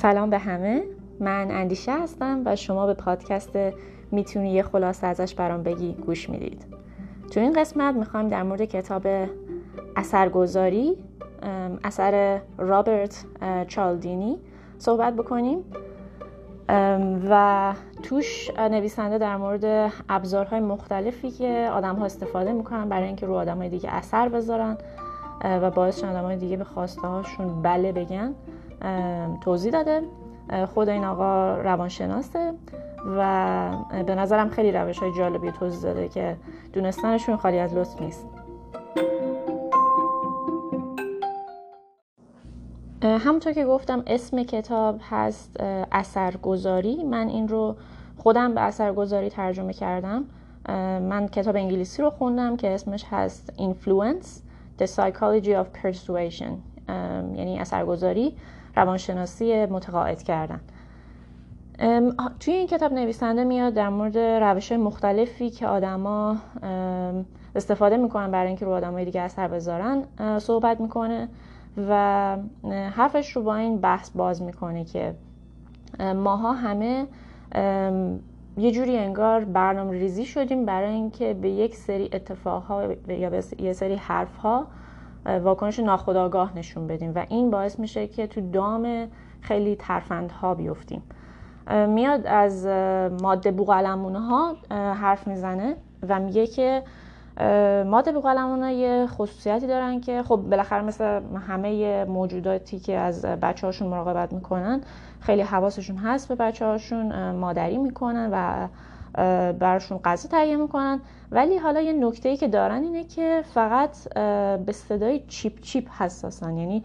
سلام به همه. من اندیشه هستم و شما به پادکست می‌تونی یه خلاصه ازش برام بگی گوش می‌دید. تو این قسمت می‌خوایم در مورد کتاب اثرگذاری اثر رابرت چالدینی صحبت بکنیم. و توش نویسنده در مورد ابزارهای مختلفی که آدم ها استفاده می‌کنن برای اینکه رو آدم های دیگه اثر بذارن و باعث آدم های دیگه به خواسته هاشون بله بگن. توضیح داده. خود این آقا روانشناسه و به نظرم خیلی روش های جالبی توضیح داده که دونستنشون خالی از لطف نیست. همونطور که گفتم اسم کتاب هست اثرگذاری. من این رو خودم به اثرگذاری ترجمه کردم. من کتاب انگلیسی رو خوندم که اسمش هست Influence The Psychology of Persuasion. یعنی اثرگذاری. روانشناسی متقاعد کردن. توی این کتاب نویسنده میاد در مورد روش مختلفی که آدما استفاده می‌کنن برای اینکه رو آدمای دیگه اثر بذارن صحبت می‌کنه و حرفش رو با این بحث باز می‌کنه که ماها همه یه جوری انگار برنامه ریزی شدیم برای اینکه به یک سری اتفاقها یا به یه سری حرفها واکنش ناخودآگاه نشون بدیم. و این باعث میشه که تو دام خیلی ترفندها بیفتیم. میاد از ماده بوغلمونه ها حرف می‌زنه و میگه که ماده بوغلمون ها یه خصوصیتی دارن که خب بالاخره مثل همه موجوداتی که از بچه هاشون مراقبت می‌کنن خیلی حواسشون هست به بچه هاشون مادری می‌کنن و براشون غذا تهیه می‌کنن. ولی حالا یه نکته ای که دارن اینه که فقط به صدای چیپ چیپ حساسن. یعنی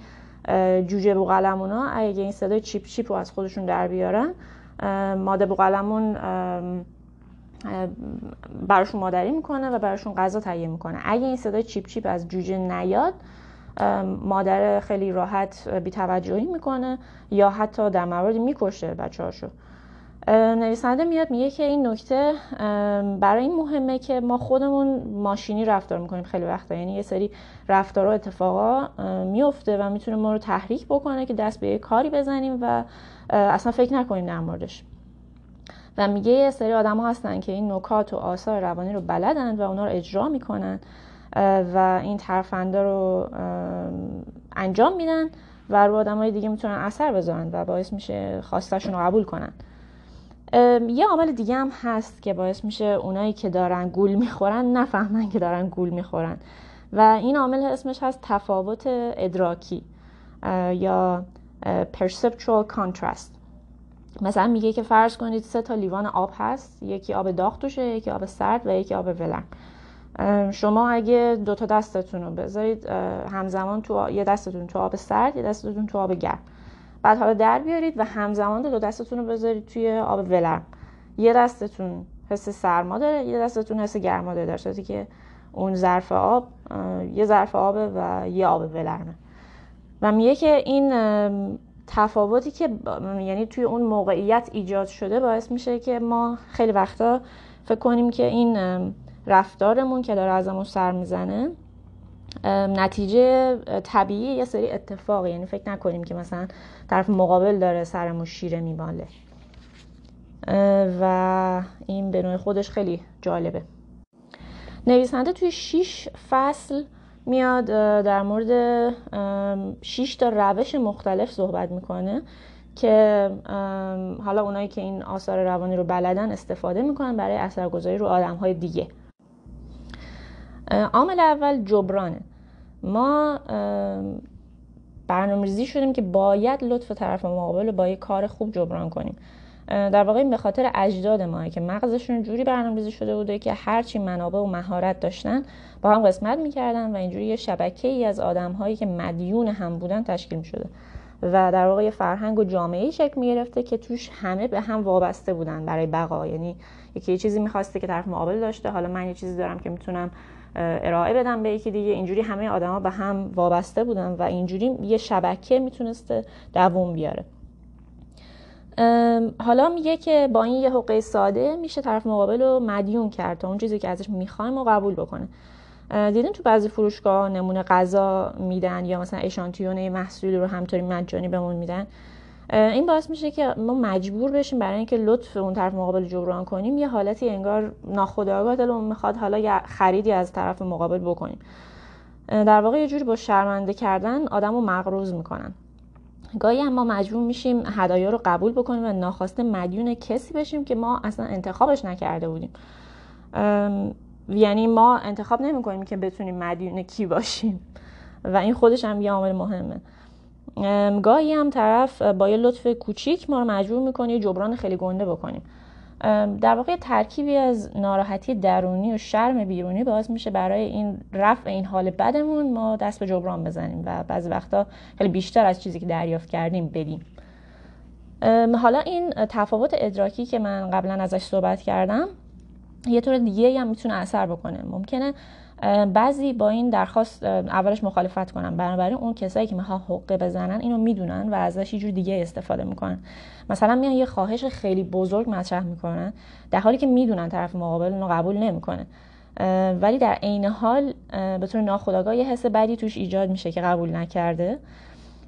جوجه بوغلمونا اگه این صدای چیپ چیپ رو از خودشون در بیارن ماده بوغلمون براشون مادری می‌کنه و براشون غذا تهیه می‌کنه. اگه این صدای چیپ چیپ از جوجه نیاد مادر خیلی راحت بیتوجهی می‌کنه یا حتی در موردی می‌کشه بچه هاشو نویسنده میاد میگه که این نکته برای این مهمه که ما خودمون ماشینی رفتار می‌کنیم خیلی وقتا. یعنی یه سری رفتار و اتفاقا میفته و می‌تونه ما رو تحریک بکنه که دست به یه کاری بزنیم و اصلا فکر نکنیم در موردش. و میگه یه سری آدم هستن که این نکات و آثار روانی رو بلدن و اونا رو اجرا می‌کنن و این ترفنده رو انجام میدن و رو آدم دیگه می‌تونن اثر بذارن و باعث میشه خواستشون رو قبول کنن. یه عامل دیگه هم هست که باعث میشه اونایی که دارن گول می‌خورن نفهمن که دارن گول می‌خورن. و این عامل اسمش هست تفاوت ادراکی یا perceptual contrast. مثلا میگه که فرض کنید سه تا لیوان آب هست یکی آب داغ توشه یکی آب سرد و یکی آب ولرم شما اگه دو تا دستتون رو بذارید همزمان تو یه دستتون تو آب سرد یه دستتون تو آب گرم. بعد حالا در بیارید و همزمان دو دستتون رو بذارید توی آب ولرم یه دستتون حس سرما داره یه دستتون حس گرما داره در صورتی که اون ظرف آب یه ظرف آبه و یه آب ولرمه و میگه که این تفاوتی که یعنی توی اون موقعیت ایجاد شده باعث میشه که ما خیلی وقتا فکر کنیم که این رفتارمون که داره ازمون سر می‌زنه نتیجه طبیعی یه سری اتفاقی یعنی فکر نکنیم که مثلا طرف مقابل داره سرمون شیره میباله. و این به نوع خودش خیلی جالبه. نویسنده توی شیش فصل میاد در مورد شیش تا روش مختلف صحبت می‌کنه که حالا اونایی که این آثار روانی رو بلدن استفاده می‌کنن برای اثرگذاری رو آدم های دیگه عامل اول جبرانه. ما برنامه‌ریزی شدیم که باید لطف طرف مقابل رو با یه کار خوب جبران کنیم. در واقع به خاطر اجداد ما که مغزشون جوری برنامه‌ریزی شده بوده که هرچی منابع و مهارت داشتن با هم قسمت می‌کردن و اینجوری یه شبکه ای از آدم هایی که مدیون هم بودن تشکیل شده و در واقع یه فرهنگ و جامعه شکل می گرفته که توش همه به هم وابسته بودن برای بقا. یعنی یکی یه چیزی می‌خواسته که طرف مقابل داشته حالا من یه چیزی دارم که می‌تونم ارائه بدم به یکی دیگه. اینجوری همه آدما به هم وابسته بودن و اینجوری یه شبکه می‌تونسته دووم بیاره. حالا میگه که با این یه حقوق ساده میشه طرف مقابل رو مدیون کرد تا اون چیزی که ازش می‌خوایم و قبول بکنه. دیدین تو بعضی فروشگاه نمونه غذا میدن یا مثلا اشانتیون محصولی رو همطوری مجانی بهمون میدن؟ این باعث میشه که ما مجبور بشیم برای اینکه لطف اون طرف مقابل جبران کنیم یه حالتی انگار ناخودآگاه دلمون می‌خواد حالا یه خریدی از طرف مقابل بکنیم. در واقع یه جوری با شرمنده کردن آدم رو مغروز می‌کنن. گاهی هم ما مجبور میشیم هدایا رو قبول بکنیم و ناخواسته مدیون کسی بشیم که ما اصلا انتخابش نکرده بودیم. یعنی ما انتخاب نمی کنیم که بتونیم مدیون کی باشیم. و این خودش هم یه عامل مهمه. گاهی هم طرف با یه لطف کوچیک ما رو مجبور می‌کنه جبران خیلی گنده بکنیم. در واقع ترکیبی از ناراحتی درونی و شرم بیرونی باعث میشه برای این رفع این حال بدمون ما دست به جبران بزنیم و بعضی وقتا خیلی بیشتر از چیزی که دریافت کردیم بدیم. حالا این تفاوت ادراکی که من قبلا ازش صحبت کردم یه طور دیگه هم می‌تونه اثر بکنه. ممکنه بعضی با این درخواست اولش مخالفت کنن. بنابراین اون کسایی که می‌خوان حقه بزنن اینو می‌دونن و ازش یه جور دیگه استفاده می‌کنن. مثلا میان یه خواهش خیلی بزرگ مطرح می‌کنن در حالی که می‌دونن طرف مقابل اونو قبول نمی‌کنه. ولی در عین حال به طور ناخودآگاه یه حس بدی توش ایجاد میشه که قبول نکرده.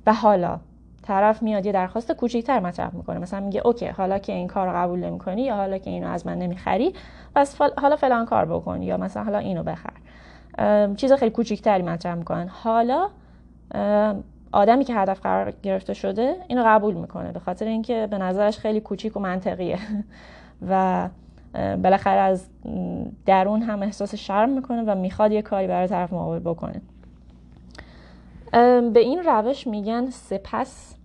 و حالا طرف میاد یه درخواست کوچیکتر مطرح می‌کنه. مثلا میگه اوکی حالا که این کار قبول نمی‌کنی یا حالا که اینو از من نمی‌خری پس حالا فلان کار بکن یا مثلا حالا اینو بخر. چیز خیلی کوچیکتری مطرح می‌کنن. حالا آدمی که هدف قرار گرفته شده اینو قبول می‌کنه به خاطر اینکه به نظرش خیلی کوچیک و منطقیه. و بالاخره از درون هم احساس شرم می‌کنه و می‌خواد یه کاری برای طرف مقابل بکنه. به این روش میگن سپس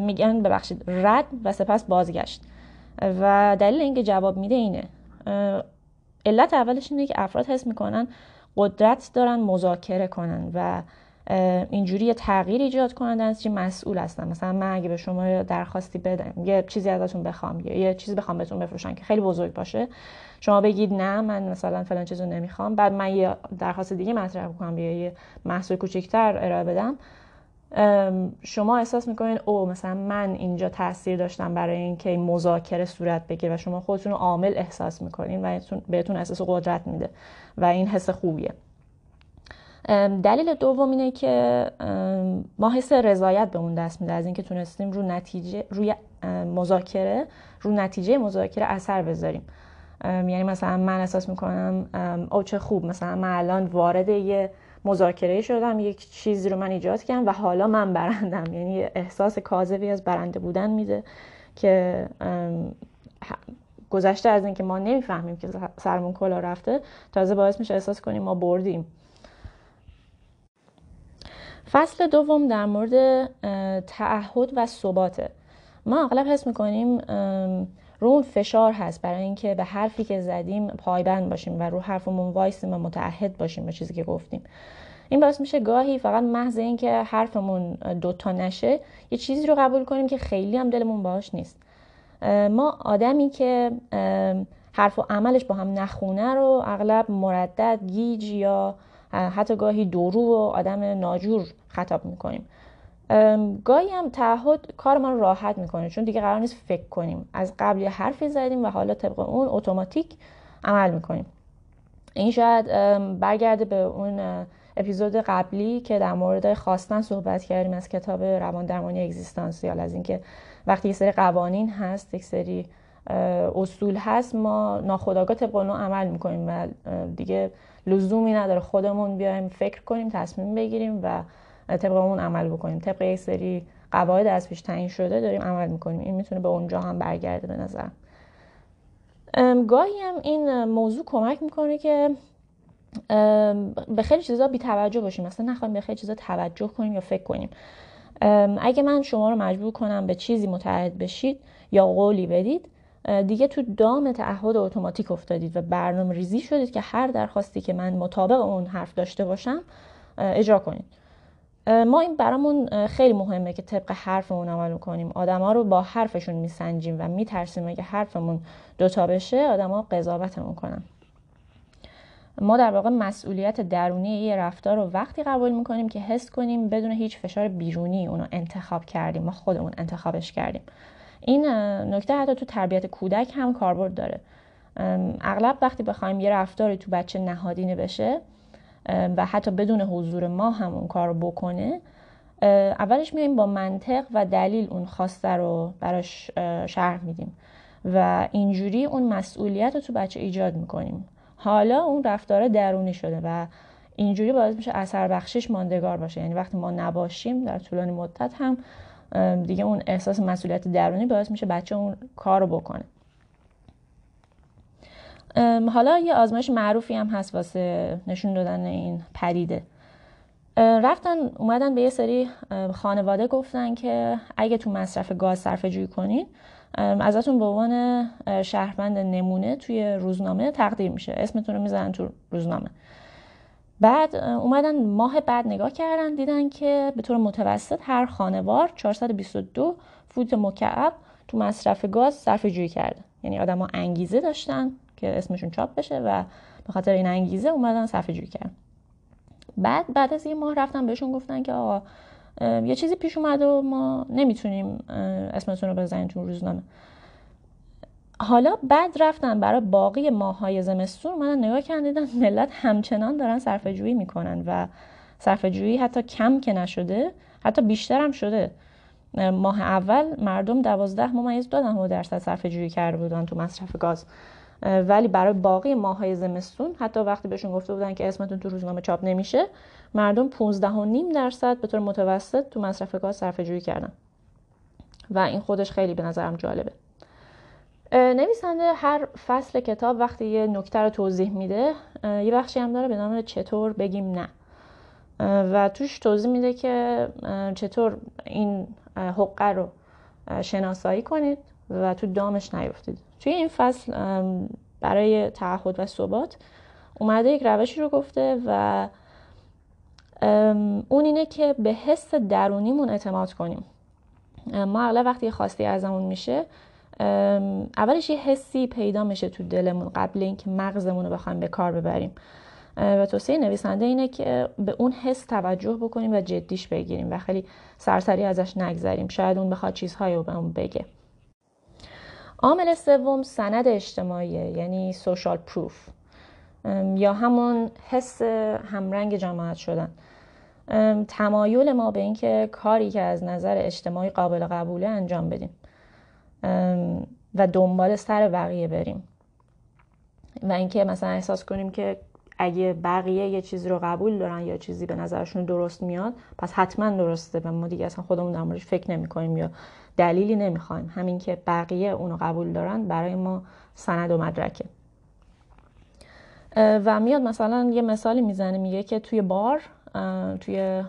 میگن ببخشید رد و سپس بازگشت. و دلیل اینکه جواب میده اینه. علت اولش اینه که افراد حس می‌کنن قدرت دارن مذاکره کنن و اینجوری یه تغییر ایجاد کنن از چی مسئول هستن. مثلا من اگه به شما درخواستی بدم یه چیزی ازتون بخوام یه چیزی بخوام بهتون بفروشن که خیلی بزرگ باشه شما بگید نه من مثلا فلان چیزو نمی‌خوام. بعد من یه درخواست دیگه مطرح کنم یه محصول کوچیکتر ارائه بدم. شما احساس می‌کنین او مثلا من اینجا تاثیر داشتم برای اینکه این مذاکره صورت بگیره و شما خودتون رو عامل احساس می‌کنین و بهتون احساس قدرت میده و این حس خوبیه. دلیل دوم اینه که ما حس رضایت به اون دست میده از اینکه تونستیم رو نتیجه روی مذاکره رو نتیجه مذاکره اثر بذاریم. یعنی مثلا من احساس می‌کنم او چه خوب مثلا من الان وارد یه مذاکره شدم یک چیزی رو من ایجاد کردم و حالا من برندم. یعنی احساس کاذبی از برنده بودن میده که گذشته از اینکه ما نمی‌فهمیم که سرمون کلا رفته تازه باعث میشه احساس کنیم ما بردیم. فصل دوم در مورد تعهد و ثباته. ما اغلب حس می‌کنیم رو فشار هست برای اینکه به حرفی که زدیم پایبند باشیم و رو حرفمون وایسیم و متعهد باشیم به چیزی که گفتیم. این باعث میشه گاهی فقط محض اینکه حرفمون دوتا نشه یه چیزی رو قبول کنیم که خیلی هم دلمون باش نیست. ما آدمی که حرف و عملش با هم نخونه رو اغلب مردد گیج یا حتی گاهی دورو و آدم ناجور خطاب می‌کنیم. گاهی هم تعهد کار ما راحت می‌کنه چون دیگه قرار نیست فکر کنیم. از قبل یه حرفی زدیم و حالا طبق اون اتوماتیک عمل می‌کنیم. این شاید برگرده به اون اپیزود قبلی که در مورد خواستن صحبت کردیم از کتاب روان درمانی اگزیستانسیال از اینکه وقتی یه سری قوانین هست یک سری اصول هست ما ناخودآگاه طبق اون عمل می‌کنیم و دیگه لزومی نداره خودمون بیایم فکر کنیم تصمیم بگیریم و طبق اون عمل بکنیم. طبق یک سری قواعد از پیش تعیین شده داریم عمل می‌کنیم. این می‌تونه به اونجا هم برگرده به نظر. گاهی هم این موضوع کمک می‌کنه که به خیلی چیزا بی توجه باشیم. مثلا نخواهیم به خیلی چیزا توجه کنیم یا فکر کنیم. اگه من شما رو مجبور کنم به چیزی متعهد بشید یا قولی بدید دیگه تو دام تعهد اتوماتیک افتادید و برنامه ریزی شدید که هر درخواستی که من مطابق اون حرف داشته باشم اجرا کنید. ما این برامون خیلی مهمه که طبق حرفمون عمل کنیم آدما رو با حرفشون میسنجیم و میترسیم اگه حرفمون دوتا بشه آدما قضاوتمون کنن. ما در واقع مسئولیت درونی یه رفتار رو وقتی قبول می‌کنیم که حس کنیم بدون هیچ فشار بیرونی اونو انتخاب کردیم. ما خودمون انتخابش کردیم. این نکته حتی تو تربیت کودک هم کاربرد داره. اغلب وقتی بخوایم یه رفتاری تو بچه نهادینه بشه و حتی بدون حضور ما هم اون کار بکنه اولش میایم با منطق و دلیل اون خواسته رو براش شرح میدیم. و اینجوری اون مسئولیت رو تو بچه ایجاد می‌کنیم. حالا اون رفتار درونی شده و اینجوری باعث میشه اثر بخشش ماندگار باشه. یعنی وقتی ما نباشیم در طولانی مدت هم دیگه اون احساس مسئولیت درونی باعث میشه بچه اون کار رو بکنه حالا یه آزمایش معروفی هم هست واسه نشون دادن این پدیده. رفتن اومدن به یه سری خانواده گفتن که اگه تو مصرف گاز صرفه جویی کنین ازتون به عنوان شهروند نمونه توی روزنامه تقدیر میشه. اسمتون رو می‌زنن تو روزنامه. بعد اومدن ماه بعد نگاه کردن دیدن که به طور متوسط هر خانوار 422 فوت مکعب تو مصرف گاز صرف جویی کرده یعنی آدما انگیزه داشتن که اسمشون چاپ بشه و به خاطر این انگیزه اومدن صرف جویی کردن. بعد بعد از یه ماه رفتن بهشون گفتن که آقا یه چیزی پیش اومده و ما نمی‌تونیم اسمتون رو بزنیم تو روزنامه. حالا بعد رفتن برای باقی ماهای زمستون اومدن نگاه کردن ملت همچنان دارن صرفه جویی می‌کنن و صرفه جویی حتی کم که نشده حتی بیشتر هم شده. ماه اول مردم دوازده ممیز دو درصد صرفه جویی کرده بودن تو مصرف گاز. ولی برای باقی ماهای زمستون حتی وقتی بهشون گفته بودن که اسمتون تو روزنامه چاپ نمیشه مردم 15 و نیم درصد به طور متوسط تو مصرف گاز صرفه جویی کردن. و این خودش خیلی به نظرم جالبه. نویسنده هر فصل کتاب وقتی یه نکته رو توضیح میده یه بخشی هم داره به نام چطور بگیم نه. و توش توضیح میده که چطور این حقه رو شناسایی کنید و تو دامش نیفتید. توی این فصل برای تعهد و ثبات اومده یک روشی رو گفته و اون اینه که به حس درونیمون اعتماد کنیم. ما اغلب وقتی خواستی ازمون میشه اولش یه حسی پیدا میشه تو دلمون قبل اینکه مغزمون رو بخوایم به کار ببریم. و توصیه نویسنده اینه که به اون حس توجه بکنیم و جدیش بگیریم و خیلی سرسری ازش نگذریم. شاید اون بخواد چیزهایی رو به اون بگه. عامل سوم سند اجتماعیه یعنی سوشال پروف. یا همون حس همرنگ جماعت شدن. تمایل ما به اینکه کاری که از نظر اجتماعی قابل قبوله انجام بدیم. و دنبال سر بقیه بریم. و اینکه مثلا احساس کنیم که اگه بقیه یه چیزی رو قبول دارن یا چیزی به نظرشون درست میاد پس حتما درسته. و ما دیگه اصلا خودمون در موردش فکر نمی کنیم یا دلیلی نمی‌خوایم. همین که بقیه اونو قبول دارن برای ما سند و مدرکه. و میاد مثلا یه مثالی می‌زنه میگه که توی بار توی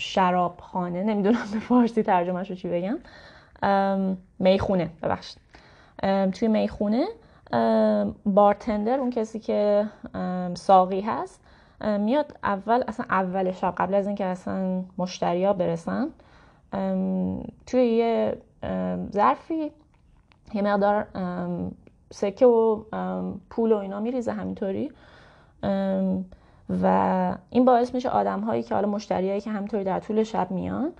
شرابخانه نمی‌دونم به فارسی ترجمهش رو چی بگم. می‌خونه ببخشید. توی می‌خونه بارتندر اون کسی که ساقی هست میاد اول اصلا اول شب قبل از اینکه اصلا مشتریا برسن توی یه ظرفی یه مقدار سکه و پول و اینا میریزه همینطوری. و این باعث میشه آدم هایی که حالا مشتریایی که همینطوری در طول شب میان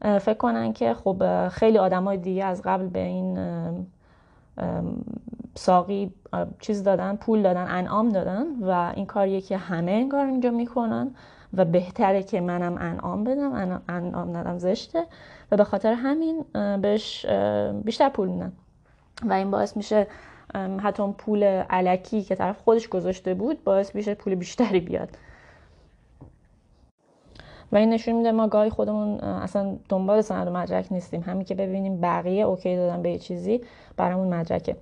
فکر کنن که خب خیلی آدم های دیگه از قبل به این ساقی چیز دادن پول دادن انعام دادن و این کاریه که همه انگار اینجا می‌کنن و بهتره که منم انعام بدم انعام ندم زشته و به خاطر همین بهش بیشتر پول میدن. و این باعث میشه حتی اون پول علکی که طرف خودش گذاشته بود باعث میشه پول بیشتری بیاد. و این نشون میده ما گاهی خودمون اصلا دنبال سند و مدرک نیستیم. همین که ببینیم بقیه اوکی دادن به یه چیزی برامون مدرکه.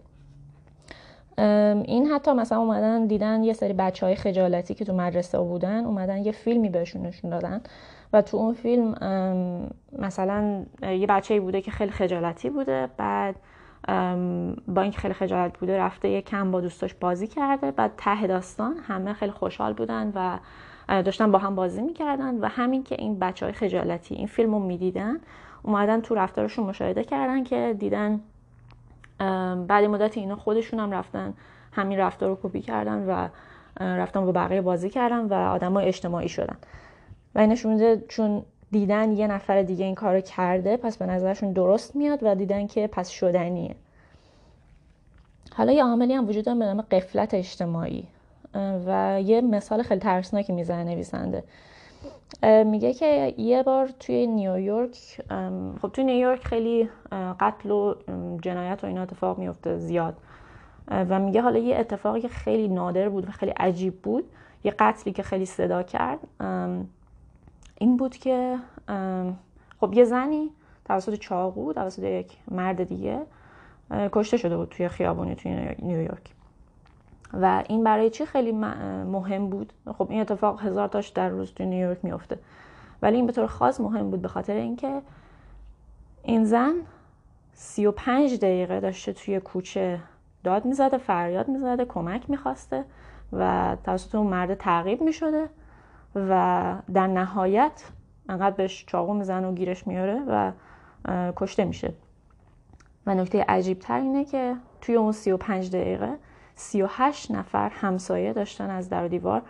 این حتی مثلا اومدن دیدن یه سری بچه های خجالتی که تو مدرسه بودن اومدن یه فیلمی بهشون نشون دادن. و تو اون فیلم مثلا یه بچه بوده که خیلی خجالتی بوده بعد با اینکه خیلی خجالت بوده رفته یه کم با دوستاش بازی کرده. بعد ته داستان همه خیلی خوشحال بودن و داشتن با هم بازی می‌کردن و همین که این بچه های خجالتی این فیلم رو می‌دیدن اومدن تو رفتارشون مشاهده کردن که دیدن بعد مدت اینا خودشون هم رفتن همین رفتار رو کپی کردن و رفتن با بقیه بازی کردن و آدمای اجتماعی شدن. و این نشون چون دیدن یه نفر دیگه این کارو کرده پس به نظرشون درست میاد و دیدن که پس شدنیه. حالا یه عاملی هم وجود داره به نام قفلت اجتماعی. و یه مثال خیلی ترسناکی می‌زنه نویسنده. میگه که یه بار توی نیویورک خب توی نیویورک خیلی قتل و جنایت و اینا اتفاق میفته زیاد. و میگه حالا یه اتفاقی که خیلی نادر بود و خیلی عجیب بود یه قتلی که خیلی صدا کرد. این بود که خب یه زنی توسط چاقو توسط یک مرد دیگه کشته شده بود توی خیابونی توی نیویورک. و این برای چی خیلی مهم بود؟ خب این اتفاق هزار تاش در روز توی نیویورک میفته ولی این به طور خاص مهم بود به خاطر اینکه این زن سی و پنج دقیقه داشته توی کوچه داد می‌زده فریاد می‌زده کمک می‌خواسته و توسط اون مرد تعقیب می‌شده. و در نهایت انقدر بهش چاقو می‌زنه و گیرش میاره و کشته میشه. و نکته عجیب تر اینه که توی اون 35 دقیقه 38 نفر همسایه داشتن از در دیوار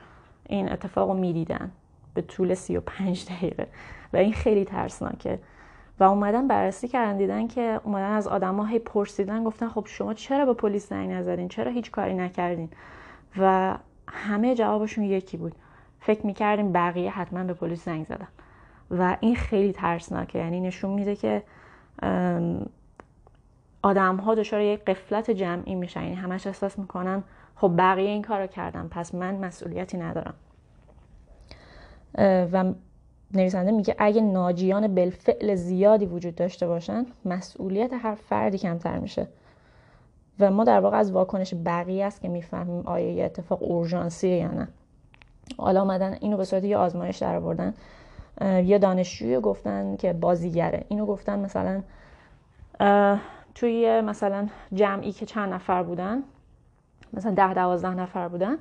این اتفاق رو می‌دیدن به طول 35 دقیقه. و این خیلی ترسناکه. و اومدن بررسی کردن دیدن که اومدن از آدم هی پرسیدن گفتن خب شما چرا به پلیس زنگ نزدین؟ چرا هیچ کاری نکردین؟ و همه جوابشون یکی بود. فکر می‌کردیم بقیه حتما به پلیس زنگ زدن. و این خیلی ترسناکه. یعنی نشون میده که آدم ها دچار یک قفلت جمعی میشن. یعنی همش احساس می‌کنن خب بقیه این کارو کردن پس من مسئولیتی ندارم. و نویسنده میگه اگه ناجیان بالفعل زیادی وجود داشته باشن مسئولیت هر فردی کمتر میشه. و ما در واقع از واکنش بقیه است که می‌فهمیم آیا یه اتفاق اورژانسیه یا نه. حالا آمدن اینو به صورت یه آزمایش در آوردن یه دانشجوی گفتن که بازیگره. اینو گفتن مثلا توی مثلا جمعی که چند نفر بودن مثلا ده دوازده نفر بودن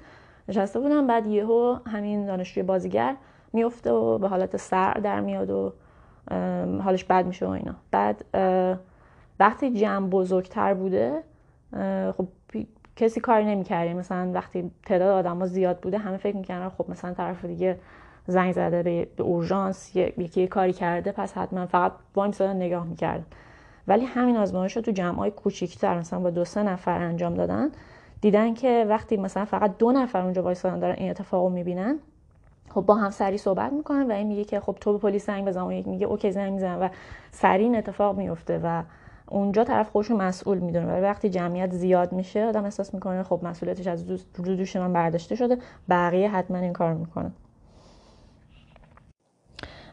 نشسته بودن بعد یهو همین دانشجوی بازیگر میفته و به حالت سر در میاد و حالش بد میشه و اینا. بعد وقتی جمع بزرگتر بوده خب کسی کاری نمی‌کردی مثلا وقتی تعداد آدم ها زیاد بوده همه فکر می‌کردن خب مثلا طرف دیگه زنگ زده به اورژانس یکی کاری کرده پس حتما فقط وای میسادن نگاه می‌کردن. ولی همین آزمایش رو تو جمع های کوچیکتر مثلا با دو سه نفر انجام دادن دیدن که وقتی مثلا فقط دو نفر اونجا وایسادن دارن این اتفاق رو می‌بینن خب با هم سری صحبت می‌کنن و این میگه که خب تو به پلیس زنگ بزن. و یک میگه اوکی زنگ میزن و سری این اتفاق میفته و اونجا طرف خودش رو مسئول می‌دونه. ولی وقتی جمعیت زیاد میشه آدم احساس می‌کنه خب مسئولیتش از رو دوش من برداشته شده. بقیه حتما این کار می‌کنه.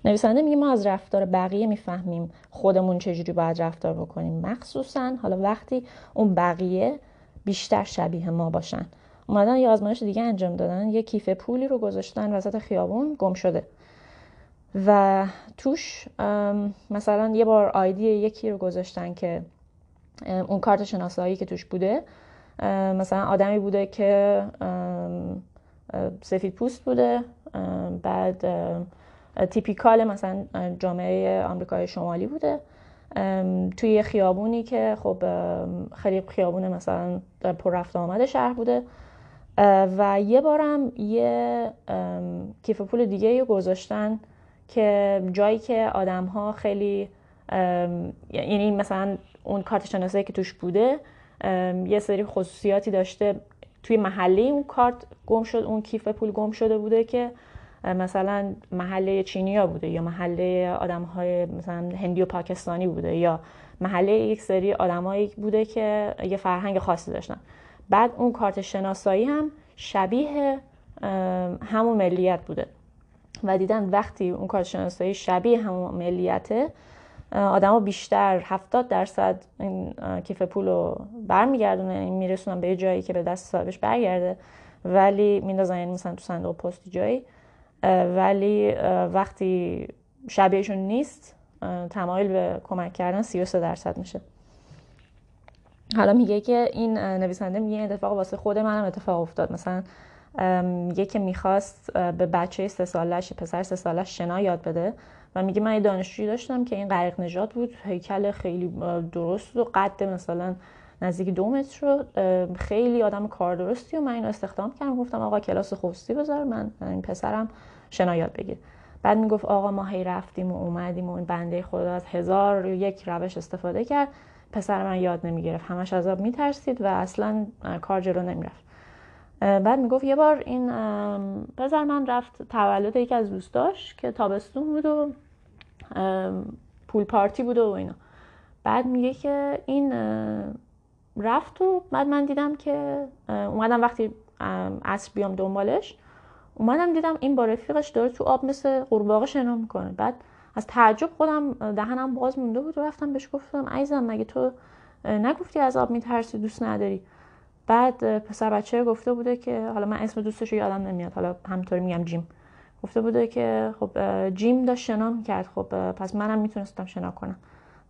نویسنده میگه ما از رفتار بقیه می‌فهمیم خودمون چجوری باید رفتار بکنیم. مخصوصا حالا وقتی اون بقیه بیشتر شبیه ما باشن. اومدن یه آزمایش دیگه انجام دادن. یه کیف پولی رو گذاشتن وسط خیابون گم شده. و توش مثلا یه بار آیدی یکی رو گذاشتن که اون کارت شناسایی که توش بوده مثلا آدمی بوده که سفید پوست بوده بعد تیپیکال مثلا جامعه آمریکای شمالی بوده توی خیابونی که خب خیلی خیابون مثلا پر رفت آمد شهر بوده و یه بارم یه کیف پول دیگه رو گذاشتن که جایی که آدم ها خیلی یعنی مثلا اون کارت شناسایی که توش بوده یه سری خصوصیاتی داشته. توی محله اون کارت گم شد اون کیف پول گم شده بوده که مثلا محله چینیا بوده یا محله آدم های مثلا هندی و پاکستانی بوده یا محله یک سری آدمایی بوده که یه فرهنگ خاصی داشتن. بعد اون کارت شناسایی هم شبیه همون ملیت بوده. و دیدن وقتی اون کارت شناسایی شبیه همون ملیته آدما بیشتر 70 درصد این کیف پول رو برمیگردونه این میرسونن به جایی که به دست صاحبش برگرده. ولی میندازن یعنی مثلا تو صندوق پست جایی. ولی وقتی شبیهشون نیست تمایل به کمک کردن 33 درصد میشه. حالا میگه که این نویسنده میگه اتفاق واسه خود منم اتفاق افتاد. مثلا که می‌خواست به بچه سه سالش پسر سه سالش شنا یاد بده و میگه من یه دانشجویی داشتم که این غریق نجات بود هیکل خیلی درست و قد مثلا نزدیک دو متر رو خیلی آدم کار درستی و من اینو استخدام کردم. گفتم آقا کلاس خصوصی بذار من این پسرم شنا یاد بگیر. بعد می‌گفت آقا ما هی رفتیم و اومدیم و این بنده خدا از هزار یک روش استفاده کرد. پسر من یاد نمی‌گرفت. همش آب میترسید و اصلا کار جلو نمی‌رفت. بعد می‌گفت یه بار این پسر من رفت تولد یکی از دوستاش که تابستون بود و پول پارتی بود و اینا. بعد میگه که این رفت و بعد من دیدم که اومدم وقتی عصر بیام دنبالش اومدم دیدم این با رفیقش داره تو آب مثل قورباغه شنا می‌کنه. بعد از تعجب خودم دهنم باز مونده بود و رفتم بهش گفتم عزیزم مگه تو نگفتی از آب میترسی دوست نداری؟ بعد پسر بچه گفته بوده که حالا من اسم دوستش رو یادم نمیاد حالا همطوری میگم جیم. گفته بوده که خب جیم داشت شنا می‌کرد خب پس منم می‌تونستم شنا کنم.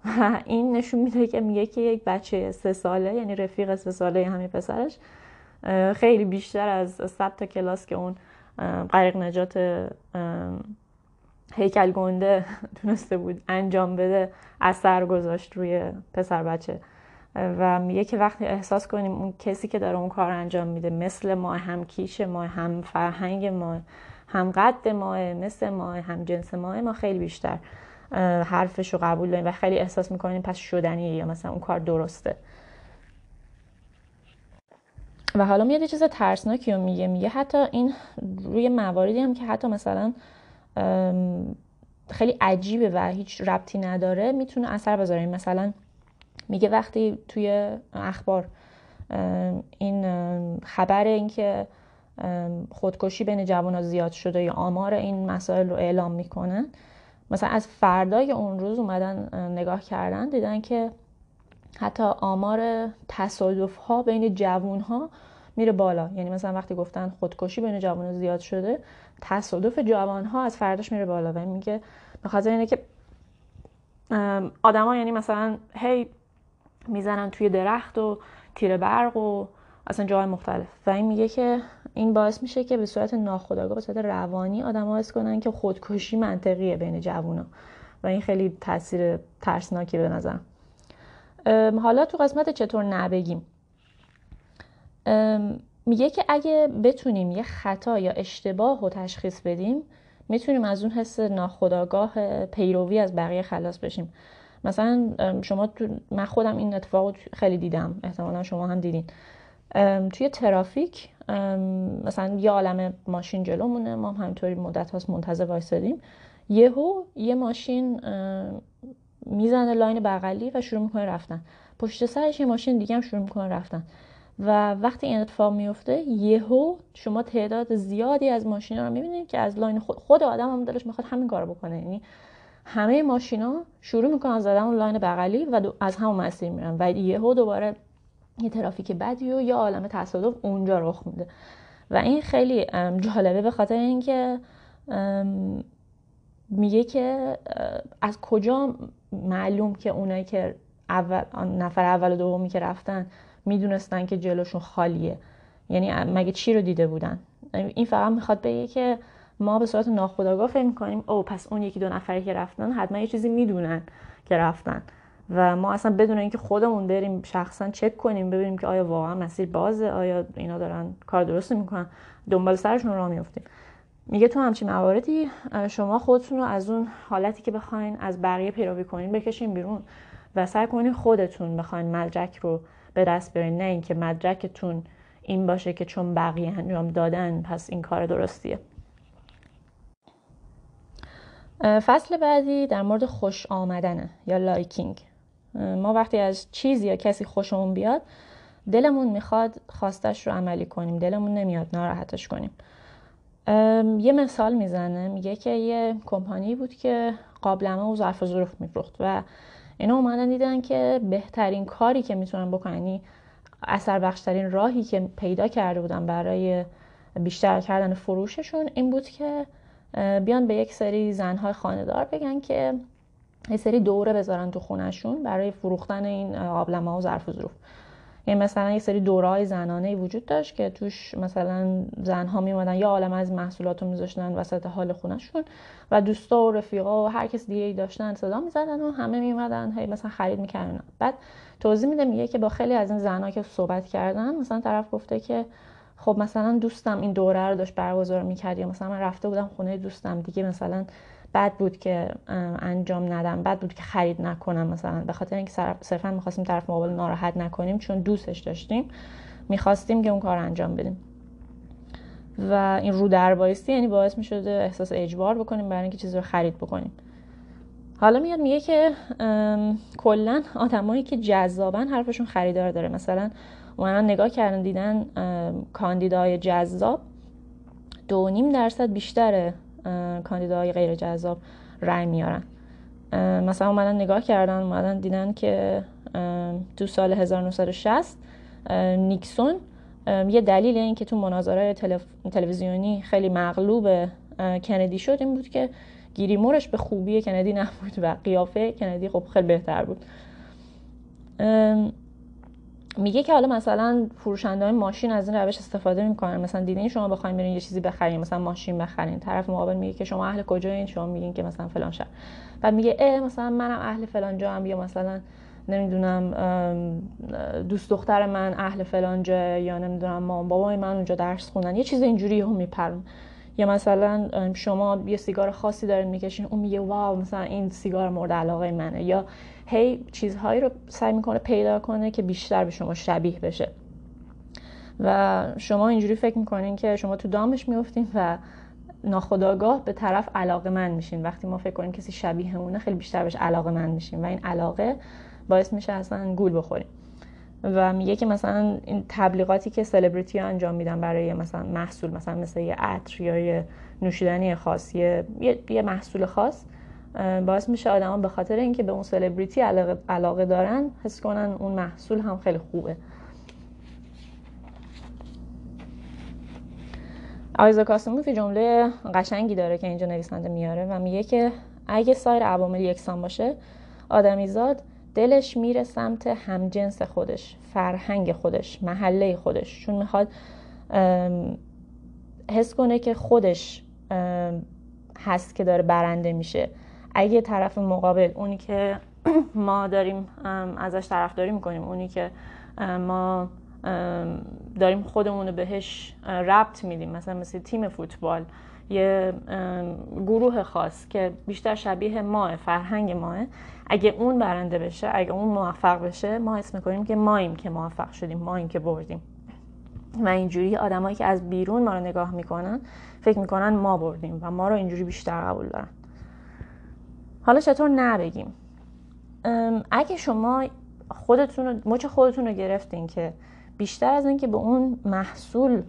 این نشون میده که میگه که یک بچه سه ساله یعنی رفیق سه ساله همین پسرش خیلی بیشتر از صد تا کلاس که اون غریق نجات هیکل گنده تونسته بود انجام بده اثر گذاشت روی پسر بچه. و میگه که وقتی احساس کنیم اون کسی که داره اون کار انجام میده مثل ما هم کیش ما هم فرهنگ ما هم قد ما مثل ما هم جنس ما ما خیلی بیشتر حرفش رو قبول داریم و خیلی احساس می‌کنیم پس شدنیه یا مثلا اون کار درسته. و حالا میاد یه چیز ترسناکی رو میگه. میگه حتی این روی مواردی هم که حتی مثلا خیلی عجیبه و هیچ ربطی نداره می‌تونه اثر بذاره. مثلا میگه وقتی توی اخبار این خبر اینکه خودکشی بین جوان زیاد شده یا آمار این مسائل رو اعلام می‌کنن مثلا از فردای اون روز اومدن نگاه کردن دیدن که حتی آمار تصادف ها بین جوون ها میره بالا. یعنی مثلا وقتی گفتن خودکشی بین جوان زیاد شده تصادف جوان ها از فرداش میره بالا. و میگه به خاطر اینه که آدما یعنی مثلا هی می‌زنن توی درخت و تیر برق و اصلا جای مختلف. و این میگه که این باعث میشه که به صورت ناخودآگاه به صورت روانی آدم حس کنن که خودکشی منطقیه بین جوونا. و این خیلی تاثیر ترسناکی به نظر. حالا تو قسمت چطور نبگیم. میگه که اگه بتونیم یه خطا یا اشتباه رو تشخیص بدیم می‌تونیم از اون حس ناخودآگاه پیروی از بقیه خلاص بشیم. مثلا شما تو من خودم این اتفاق خیلی دیدم. احتمالا شما هم دیدین. توی ترافیک مثلا یه عالم ماشین جلومونه. ما هم همینطوری مدت هاست منتظر وایسادیم. یهو یه ماشین می‌زنه لاین بغلی و شروع می‌کنه رفتن. پشت سرش یه ماشین دیگه هم شروع می‌کنه رفتن. و وقتی این اتفاق میفته یهو شما تعداد زیادی از ماشینا رو می‌بینید که از لاین خود, خود آدم هم دلش می‌خواد همین کارو بکنه. یعنی همه ماشینا شروع می‌کنن زدن اون لاین بغلی و از همون مسیر میرن و یهو دوباره یه ترافیک بدی و یه عالم تصادف اونجا رخ میده. و این خیلی جالبه به خاطر اینکه میگه که از کجا معلوم که اونایی که اول نفر اول و دومی که رفتن می‌دونستن که جلوشون خالیه؟ یعنی مگه چی رو دیده بودن؟ این فقط می‌خواد بگه که ما به صورت ناخودآگاه فکر می‌کنیم او پس اون یکی دو نفری که رفتن حتما یه چیزی می‌دونن که رفتن. و ما اصلا بدون اینکه خودمون بریم شخصا چک کنیم ببینیم که آیا واقعا مسیر بازه آیا اینا دارن کار درست می‌کنن دنبال سرشون راه میفتیم میگه تو همچین مواردی شما خودتون رو از اون حالتی که بخواین از بقیه پیروی کنین بکشین بیرون و سعی کنین خودتون بخواین مدرک رو به دست بیارین نه اینکه مدرکتون این باشه که چون بقیه انجام دادن پس این کار درستیه. فصل بعدی در مورد خوش آمدنه یا liking. ما وقتی از چیزی یا کسی خوشمون بیاد دلمون می‌خواد خواستش رو عملی کنیم. دلمون نمیاد ناراحتش کنیم. یه مثال می‌زنه. میگه که یه کمپانی بود که قابلمه و ظرف ظروف میفروخت و اینا اومدن دیدن که بهترین کاری که می‌تونن بکنن یعنی اثر بخشترین راهی که پیدا کرده بودن برای بیشتر کردن فروششون این بود که بیان به یک سری زنهای خاندار بگن که یه سری دوره بذارن تو خونشون برای فروختن این قابلمه و ظرف و ظروف. یعنی مثلا یه سری دورای زنانه وجود داشت که توش مثلا زنها میمدن یا عالم از محصولات رو میذاشتن وسط حال خونشون و دوستا و رفیقا و هر کس دیگه ای داشتن صدا می‌زدن و همه میمدن هی مثلا خرید می‌کردن. بعد توضیح میده میگه که با خیلی از این زنها که صحبت کردن مثلا طرف گفته که خب مثلا دوستم این دوره رو داشت برگزار می‌کرد یا مثلا من رفته بودم خونه دوستم دیگه مثلا بد بود که انجام ندم بد بود که خرید نکنم مثلا به خاطر اینکه صرفا می‌خواستیم طرف مقابل ناراحت نکنیم چون دوستش داشتیم می‌خواستیم که اون کار انجام بدیم. و این رو در بایستی یعنی باعث می شده احساس اجبار بکنیم برای اینکه چیزی رو خرید بکنیم. حالا میاد میگه که کلا آدمایی که جذابن حرفشون خریدار داره. مثلا اومدن نگاه کردن دیدن کاندیدای جذاب. دو نیم درصد بیشتر کاندیدای غیر جذاب رأی میارن. مثلا اومدن نگاه کردن اومدن دیدن که تو سال 1960 نیکسون یه دلیل این که تو مناظره تلویزیونی خیلی مغلوب کندی شد این بود که گیریمورش به خوبی کندی نبود و قیافه کندی خب خیلی بهتر بود. میگه که حالا مثلا فروشنده ماشین از این روش استفاده می‌کنن. مثلا دیدین شما بخواین برین یه چیزی بخرین مثلا ماشین بخرین. طرف مقابل میگه که شما اهل کجایین شما میگین که مثلا فلان شهر. بعد میگه اه مثلا منم اهل فلان جا هم یا مثلا نمی‌دونم دوست دختر من اهل فلان جا یا نمی‌دونم مام بابای من اونجا درس خوندن. یه چیز اینجوری هم میپرن یا مثلا شما یه سیگار خاصی دارین می‌کشین اون میگه واو مثلا این سیگار مورد علاقه منه. یا هی چیزهایی رو سعی می‌کنه پیدا کنه که بیشتر به شما شبیه بشه. و شما اینجوری فکر می‌کنین که شما تو دامش میفتین و ناخداگاه به طرف علاقه من میشین. وقتی ما فکر کنیم کسی شبیهمونه خیلی بیشتر بهش علاقه من میشین و این علاقه باعث میشه اصلا گول بخوریم. و میگه که مثلا این تبلیغاتی که سلبریتی ها انجام میدن برای مثلا محصول مثلا مثل یه عطر یا یه نوشیدنی خاص یه, یه محصول خاص باعث میشه آدما به خاطر اینکه به اون سلبریتی علاقه, علاقه دارن حس کنن اون محصول هم خیلی خوبه. آیزا کاسموف جمله قشنگی داره که اینجا نویسنده میاره و میگه که اگه سایر عوامل یکسان باشه آدمیزاد دلش میره سمت همجنس خودش فرهنگ خودش محله خودش. چون می‌خواد حس کنه که خودش هست که داره برنده میشه. اگه طرف مقابل اونی که ما داریم ازش طرفداری می‌کنیم اونی که ما داریم خودمون رو بهش ربط میدیم مثلا مثل تیم فوتبال یه گروه خاص که بیشتر شبیه ماه فرهنگ ماه اگه اون برنده بشه اگه اون موفق بشه ما اسم می‌کنیم که ماییم که موفق شدیم ماییم که بردیم. و اینجوری آدمایی که از بیرون ما رو نگاه می‌کنن فکر می‌کنن ما بردیم و ما رو اینجوری بیشتر قبول دارن. حالا چطور نبگیم؟ اگه شما خودتون رو مچ خودتون رو گرفتین که بیشتر از اینکه به اون محصول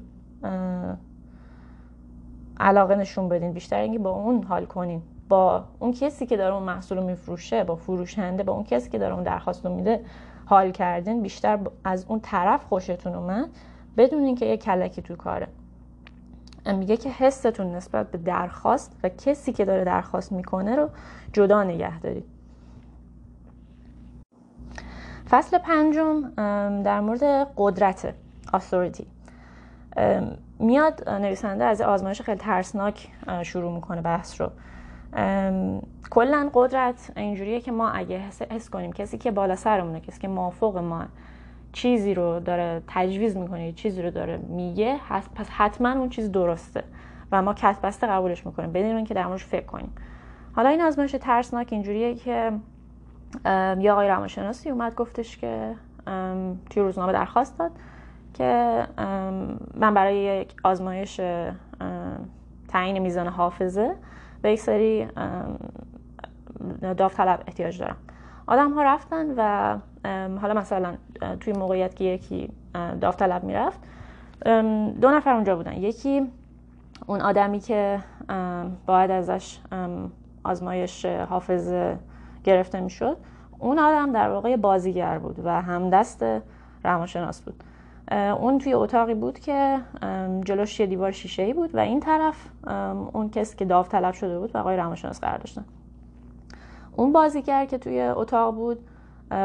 علاقه نشون بدین بیشتر اینکه با اون حال کنین با اون کسی که داره اون محصول رو میفروشه با فروشنده با اون کسی که داره اون درخواست رو میده حال کردین بیشتر از اون طرف خوشتون اومد بدون اینکه یه کلکی تو کاره. میگه که حستون نسبت به درخواست و کسی که داره درخواست می‌کنه رو جدا نگه دارید. فصل پنجم در مورد قدرت authority. میاد نویسنده از آزمایش خیلی ترسناک شروع می‌کنه بحث رو. کلا قدرت اینجوریه که ما اگه حس کنیم کسی که بالا سرمونه کسی که مافوق ما چیزی رو داره تجویز می‌کنه چیزی رو داره میگه پس حتما اون چیز درسته و ما کت بسته قبولش می‌کنیم بدون که در موردش فکر کنیم. حالا این آزمایش ترسناک اینجوریه که یا آقای روانشناسی اومد گفتش که توی روزنامه درخواست داد که من برای یک آزمایش تعیین میزان حافظه به یک سری داوطلب احتیاج دارم. آدم ها رفتن و حالا مثلا توی موقعیت که یکی داوطلب می‌رفت دو نفر اونجا بودن. یکی اون آدمی که باید ازش آزمایش حافظه گرفته می‌شد اون آدم در واقع بازیگر بود و همدست روانشناس بود. اون توی اتاقی بود که جلوش یه دیوار شیشه ای بود و این طرف اون کسی که داوطلب شده بود و آقای روانشناس قرار داشتن. اون بازیگر که توی اتاق بود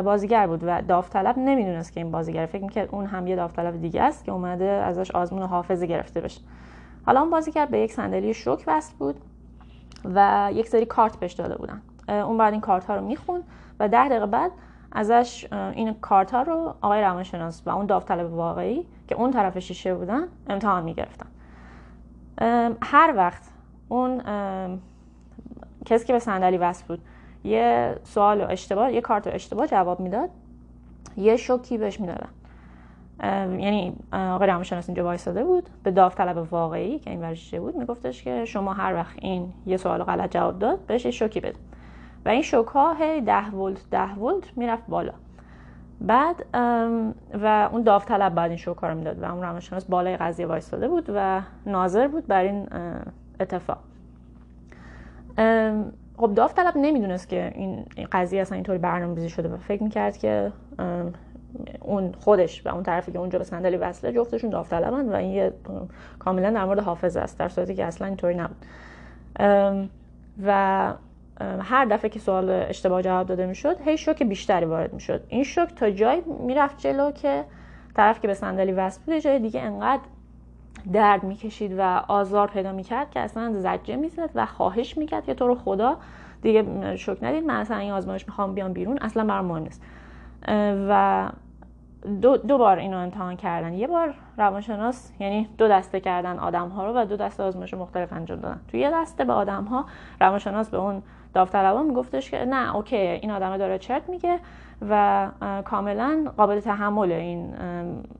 بازیگر بود و داوطلب نمی‌دونست که این بازیگر فکر می‌کرد اون هم یه داوطلب دیگه است که اومده ازش آزمون حافظه گرفته بشه. حالا اون بازیگر به یک صندلی شوک وصل بود و یک سری کارت بهش داده بودن. اون بعد این کارت ها رو میخون و ده دقیقه بعد ازش این کارت ها رو آقای روانشناس و اون داوطلب واقعی که اون طرف شیشه بودن امتحان می‌گرفتن. هر وقت اون کسی که به صندلی وصل بود یه سوال اشتباه یه کارت اشتباه جواب می‌داد. یه شوکی بهش می‌دادن. یعنی آقای روانشناس اینجا وایساده بود به داوطلب واقعی که این ورشته بود میگفتش که شما هر وقت این یه سوال غلط جواب داد بهش شوکی بده. و این شوک ها هی ده ولت ده ولت می‌رفت بالا. بعد و اون داوطلب بعد این شوک ها رو می‌داد و اون روانشناس بالای قضیه وایستاده بود و ناظر بود بر این اتفاق. خب داوطلب نمی‌دونست که این قضیه اصلا اینطوری برنامه‌ریزی شده و فکر می‌کرد که اون خودش و اون طرفی که اونجا به صندلی وصله جفتشون داوطلبن و این یه کاملا در مورد حافظه است در صورتی که اصلا اینطوری نبود. و هر دفعه که سوال اشتباه جواب داده می‌شد هی شوک بیشتری وارد می‌شد. این شوک تا جایی می‌رفت جلو که طرف که به صندلی وصل بود جای دیگه انقدر درد می‌کشید و آزار پیدا می‌کرد که اصلا زجه می‌زد و خواهش می‌کرد که تو رو خدا دیگه شوک ندید. من اصلا این آزمایش می‌خوام بیام بیرون اصلا برام مهم نیست. و دو, دو بار اینو امتحان کردن. یه بار روانشناس یعنی دو دسته کردن آدم ها رو و دو دسته آزمایش مختلف انجام دادن. توی یه دسته به آدم ها روانشناس به اون داوطلبا میگفتش که نه اوکی این آدم داره چرت میگه و کاملا قابل تحمل این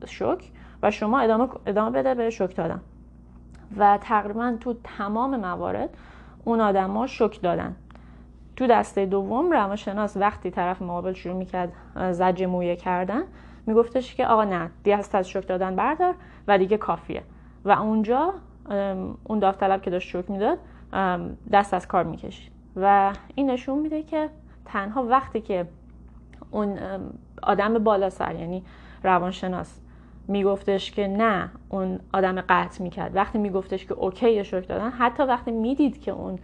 شوک و شما ادامه, ادامه بده به شوک دادن. و تقریبا تو تمام موارد اون آدما شوک دادن. تو دسته دوم روانشناس وقتی طرف مقابل شروع می‌کرد زج مویه کردن میگفتش که آقا نه دست از شوک دادن بردار و دیگه کافیه. و اونجا اون داوطلب که داشت شوک می‌داد دست از کار می‌کشید. و این نشون میده که تنها وقتی که اون آدم بالا سر یعنی روانشناس میگفتش که نه اون آدم قطع می‌کرد. وقتی میگفتش که اوکی شوک دادن حتی وقتی می‌دید که اون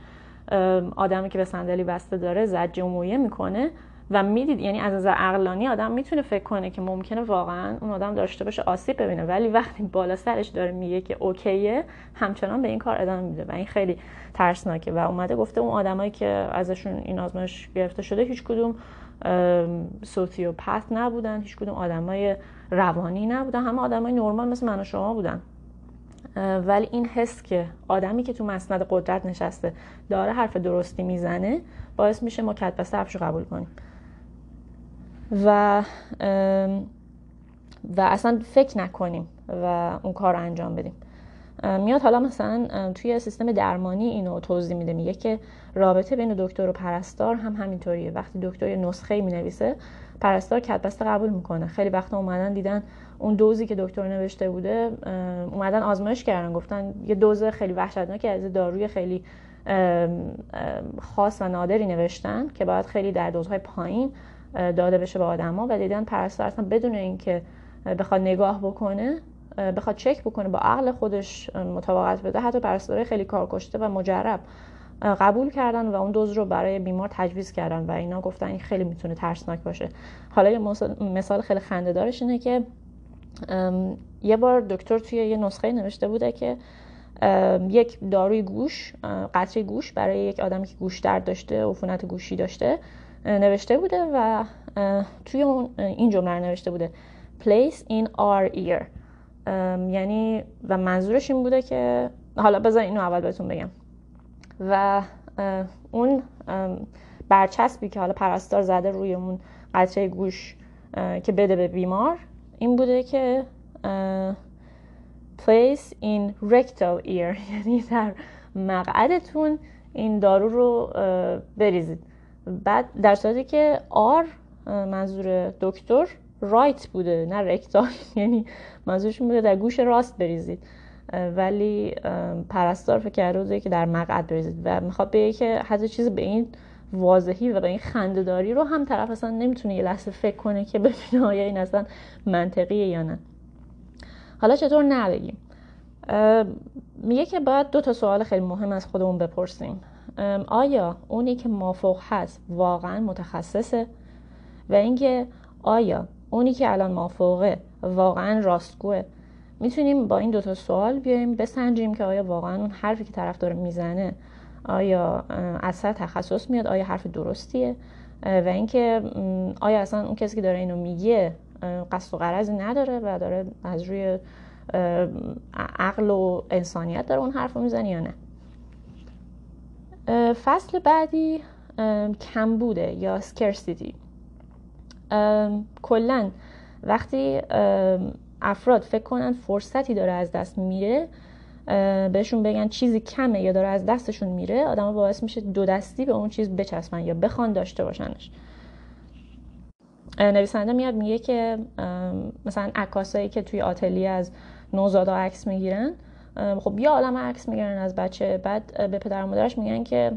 آدمی که به صندلی بسته داره زجه و مویه می‌کنه و می‌دید یعنی از نظر عقلانی آدم می‌تونه فکر کنه که ممکنه واقعا اون آدم داشته باشه آسیب ببینه. ولی وقتی بالا سرش داره میگه که اوکیه همچنان به این کار ادامه میده. و این خیلی ترسناکه. و اومده گفته اون آدمایی که ازشون این آزمایش گرفته شده هیچ کدوم سوسیوپت نبودن. هیچ کدوم آدمای روانی نبودن. همه آدمای نرمال مثل من و شما بودن. ولی این حس که آدمی که تو مسند قدرت نشسته داره حرف درستی می‌زنه باعث میشه ما کت بسته حرفشو قبول کنیم. و و اصلا فکر نکنیم و اون کار رو انجام بدیم. میاد حالا مثلا توی سیستم درمانی اینو توضیح میده. میگه که رابطه بین دکتر و پرستار هم همینطوریه. وقتی دکتر یه نسخه می نویسه پرستار کتبسته قبول می‌کنه. خیلی وقتا اومدن دیدن اون دوزی که دکتر نوشته بوده اومدن آزمایش کردن. گفتن یه دوز خیلی وحشتناکی از داروی خیلی خاص و نادری نوشتن که باید خیلی در دوزهای پایین داده بشه به آدما و دیدن پرستار اصلا بدون اینکه بخواد نگاه بکنه بخواد چک بکنه با عقل خودش مطابقت بده. حتی پرستاره خیلی کارکشته و مجرب. قبول کردن و اون دوز رو برای بیمار تجویز کردن و اینا گفتن این خیلی می‌تونه ترسناک باشه. حالا یه مثال خیلی خنده دارش اینه که یه بار دکتر توی یه نسخه نوشته بوده که یک داروی گوش قطره گوش برای یک آدمی که گوش درد داشته عفونت گوشی داشته نوشته بوده و توی اون این جمله نوشته بوده. Place in our ear. یعنی و منظورش این بوده که حالا بذار اینو اول بهتون بگم. و اون برچسبی که حالا پرستار زده روی اون قطره گوش که بده به بیمار این بوده که place in rectal ear. یعنی در مقعدتون این دارو رو بریزید. بعد در صورتی که آر منظور دکتر رایت بوده نه رکتال یعنی منظورشون بوده در گوش راست بریزید. ولی پرستار فکر کرده که در مقعد بریزید و می‌خواد بگه که حتی چیز به این واضحی و به این خندهداری رو هم طرف اصلا نمی‌تونه یه لحظه فکر کنه که ببینه آیا این اصلا منطقیه یا نه. حالا چطور نبگیم؟ میگه که باید دو تا سوال خیلی مهم از خودمون بپرسیم. آیا اونی که مافوق هست واقعا متخصصه؟ و اینکه آیا اونی که الان مافوقه واقعا راستگوه؟ می‌تونیم با این دوتا سوال بیایم بسنجیم که آیا واقعا اون حرفی که طرف داره می‌زنه آیا سر تخصص میاد آیا حرف درستیه؟ و اینکه آیا اصلا اون کسی که داره اینو میگه قصد و قرضی نداره و داره از روی عقل و انسانیت داره اون حرف رو می‌زنه یا نه؟ فصل بعدی کم بوده یا سکرسیتی کلا وقتی افراد فکر کنن فرصتی داره از دست میره بهشون بگن چیزی کمه یا داره از دستشون میره آدم باعث میشه دو دستی به اون چیز بچسبن یا بخوان داشته باشنش. نویسنده میاد میگه که مثلا عکاسایی که توی آتلیه از نوزادا عکس می‌گیرن خب یه عالم عکس می‌گیرن از بچه بعد به پدر و مادرش میگن که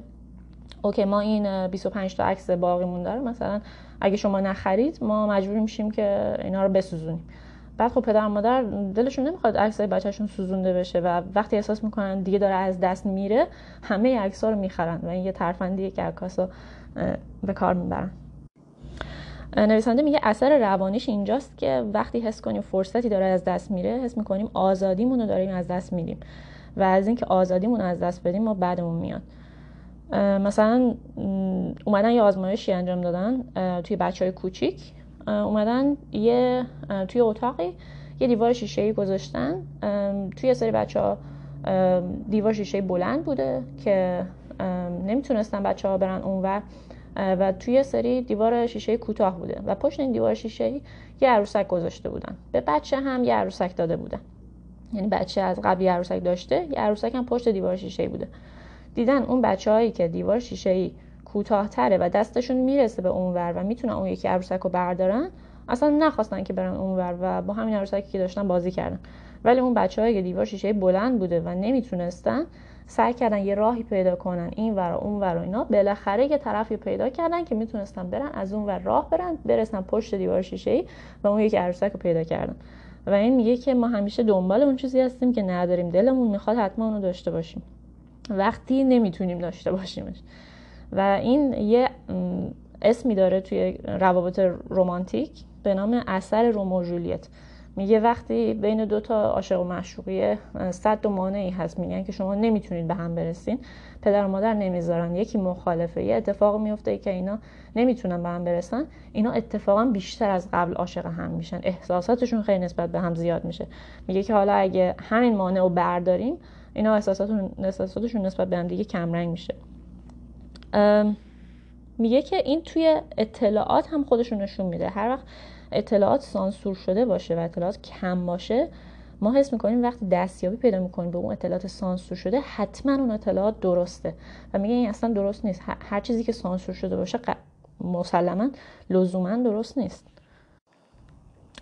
اوکی ما این 25 تا عکس باقیمون داره مثلا اگه شما نخرید ما مجبور میشیم که اینا رو بسوزونیم. بعد خب پدر و مادر دلشون نمی‌خواد عکس بچهشون سوزونده بشه و وقتی احساس می‌کنن دیگه داره از دست میره همه عکس رو می‌خرن و این یه ترفندیه که عکاسا به کار می‌برن. نویسنده میگه اثر روانیش اینجاست که وقتی حس کنیم فرصتی داره از دست میره حس می‌کنیم آزادیمون رو داریم از دست میدیم و از اینکه آزادیمون از دست بدیم ما بعدمون میاد. مثلا اومدن یه آزمایشی انجام دادن توی بچه های کوچیک. اومدن یه توی اتاقی یه دیوار شیشه ای گذاشتن توی سری بچه ها دیوار شیشه بلند بوده که نمی‌تونستن بچه ها برن اونور و توی سری دیوار شیشه کوتاه بوده. و پشت این دیوار شیشه یه عروسک گذاشته بودن. به بچه هم یه عروسک داده بودن. یعنی بچه از قبل یه عروسک داشته یه عروسک هم پشت دیوار شیشه بوده. دیدن اون بچه هایی که دیوار شیشه کوتاهتره و دستشون می‌رسه به اونور و می‌تونن اون یکی عروسک رو بردارن. اصلا نخواستن که برن اونور و با همین عروسکی که داشتن بازی کردن. ولی اون بچه که دیوار شیشه بلند بوده و نمی‌تونستن سعی کردن یه راهی پیدا کنن. این ور و اون ور و اینا. بالاخره یه طرفی پیدا کردن که می‌تونستن برن از اون ور راه برن برسن پشت دیوار شیشه ای و اون یکی عروسک رو پیدا کردن. و این میگه که ما همیشه دنبال اون چیزی هستیم که نداریم. دلمون می‌خواد حتما اونو داشته باشیم. وقتی نمی‌تونیم داشته باشیمش. و این یه اسمی داره توی روابط رومانتیک به نام اثر رومو جولیت. میگه وقتی بین دو تا عاشق و معشوقی صد و مانعی هست میگن که شما نمی‌تونید به هم برسین پدر و مادر نمی‌ذارن. یکی مخالفه یه اتفاق میفته که اینا نمی‌تونن به هم برسن. اینا اتفاقا بیشتر از قبل عاشق هم میشن. احساساتشون خیلی نسبت به هم زیاد میشه. میگه که حالا اگه همین مانع رو برداریم اینا احساساتشون نسبت به هم دیگه کمرنگ میشه. میگه که این توی اطلاعات هم خودشون نشون میده. هر وقت اطلاعات سانسور شده باشه و اطلاعات کم باشه ما حس می‌کنیم وقتی دستیابی پیدا می‌کنیم به اون اطلاعات سانسور شده حتما اون اطلاعات درسته. و میگه این اصلا درست نیست. هر چیزی که سانسور شده باشه مسلما لزوما درست نیست.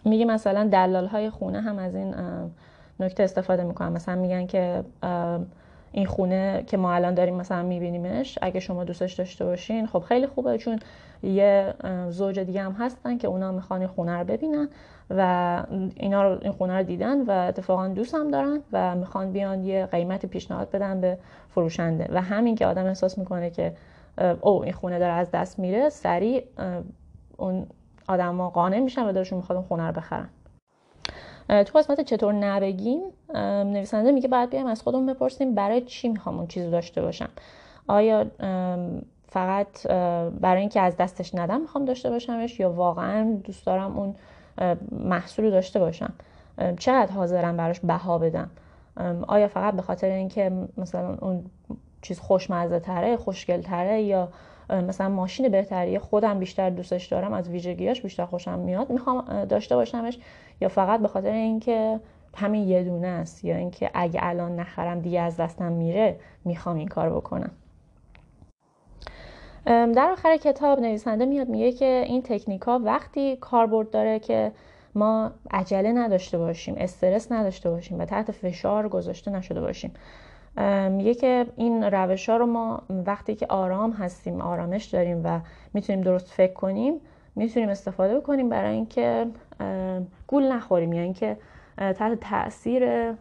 میگه مثلا دلال های خونه هم از این نکته استفاده می‌کنن. مثلا میگن که این خونه که ما الان داریم مثلا میبینیمش اگه شما دوستش داشته باشین خب خیلی خوبه چون یه زوج دیگه هم هستن که اونا می‌خوان این خونه رو ببینن و اینا رو این خونه رو دیدن و اتفاقا دوست هم دارن و می‌خوان بیان یه قیمت پیشنهاد بدن به فروشنده. و همین که آدم احساس می‌کنه که او این خونه داره از دست میره سریع اون آدم قانع میشن و دارشون می‌خواد اون خونه رو بخرن. تو قسمت چطور نبگیم نویسنده میگه باید بیایم از خودمون بپرسیم برای چی می‌خوام اون چیز داشته باشم. آیا فقط برای اینکه از دستش ندم می‌خوام داشته باشمش یا واقعا دوست دارم اون محصول داشته باشم؟ چقدر حاضرم براش بها بدم؟ آیا فقط به خاطر اینکه مثلا اون چیز خوشمزه تره خوشگل تره یا مثلا ماشین بهتری خودم بیشتر دوستش دارم از ویژگیاش بیشتر خوشم میاد می‌خوام داشته باشمش یا فقط به خاطر اینکه همین یه دونه است یا اینکه اگه الان نخرم دیگه از دستم میره می‌خوام این کار بکنم. در آخر کتاب نویسنده میاد میگه که این تکنیک ها وقتی کاربرد داره که ما عجله نداشته باشیم استرس نداشته باشیم و تحت فشار گذاشته نشده باشیم میگه که این روش ها رو ما وقتی که آرام هستیم آرامش داریم و می‌تونیم درست فکر کنیم می‌تونیم استفاده بکنیم برای اینکه گول نخوریم. یعنی اینکه تحت تاثیر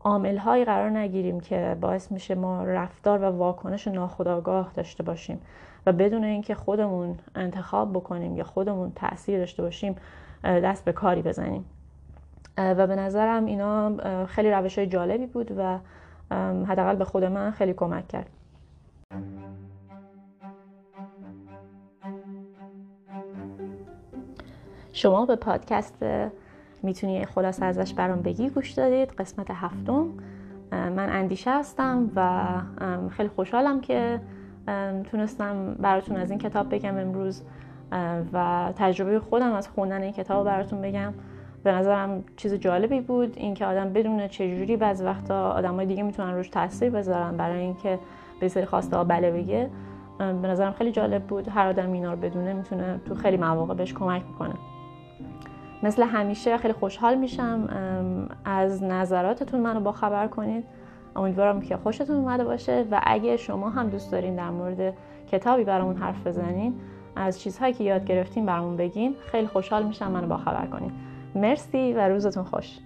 عامل هایی قرار نگیریم که باعث میشه ما رفتار و واکنش ناخودآگاه داشته باشیم و بدون اینکه خودمون انتخاب بکنیم یا خودمون تاثیر داشته باشیم دست به کاری بزنیم. و به نظرم اینا خیلی روش های جالبی بود و حداقل به خود من خیلی کمک کرد. شما به پادکست می‌تونی خلاصه ازش برام بگی گوش دادید قسمت هفتم. من اندیشه هستم و خیلی خوشحالم که تونستم براتون از این کتاب بگم امروز و تجربه خودم از خوندن این کتاب براتون بگم. به نظرم چیز جالبی بود اینکه آدم بدونه چجوری بعض وقتا آدمای دیگه می‌تونن روش تاثیر بذارن برای اینکه به سری خواسته ها بله بگه. به نظرم خیلی جالب بود. هر آدم اینا رو بدونه می‌تونه تو خیلی مواقع بهش کمک می‌کنه مثل همیشه خیلی خوشحال میشم از نظراتتون منو با خبر کنید. امیدوارم که خوشتون اومده باشه و اگه شما هم دوست دارین در مورد کتابی برامون حرف بزنین از چیزهایی که یاد گرفتین برامون بگین. خیلی خوشحال میشم منو با خبر کنید. مرسی و روزتون خوش.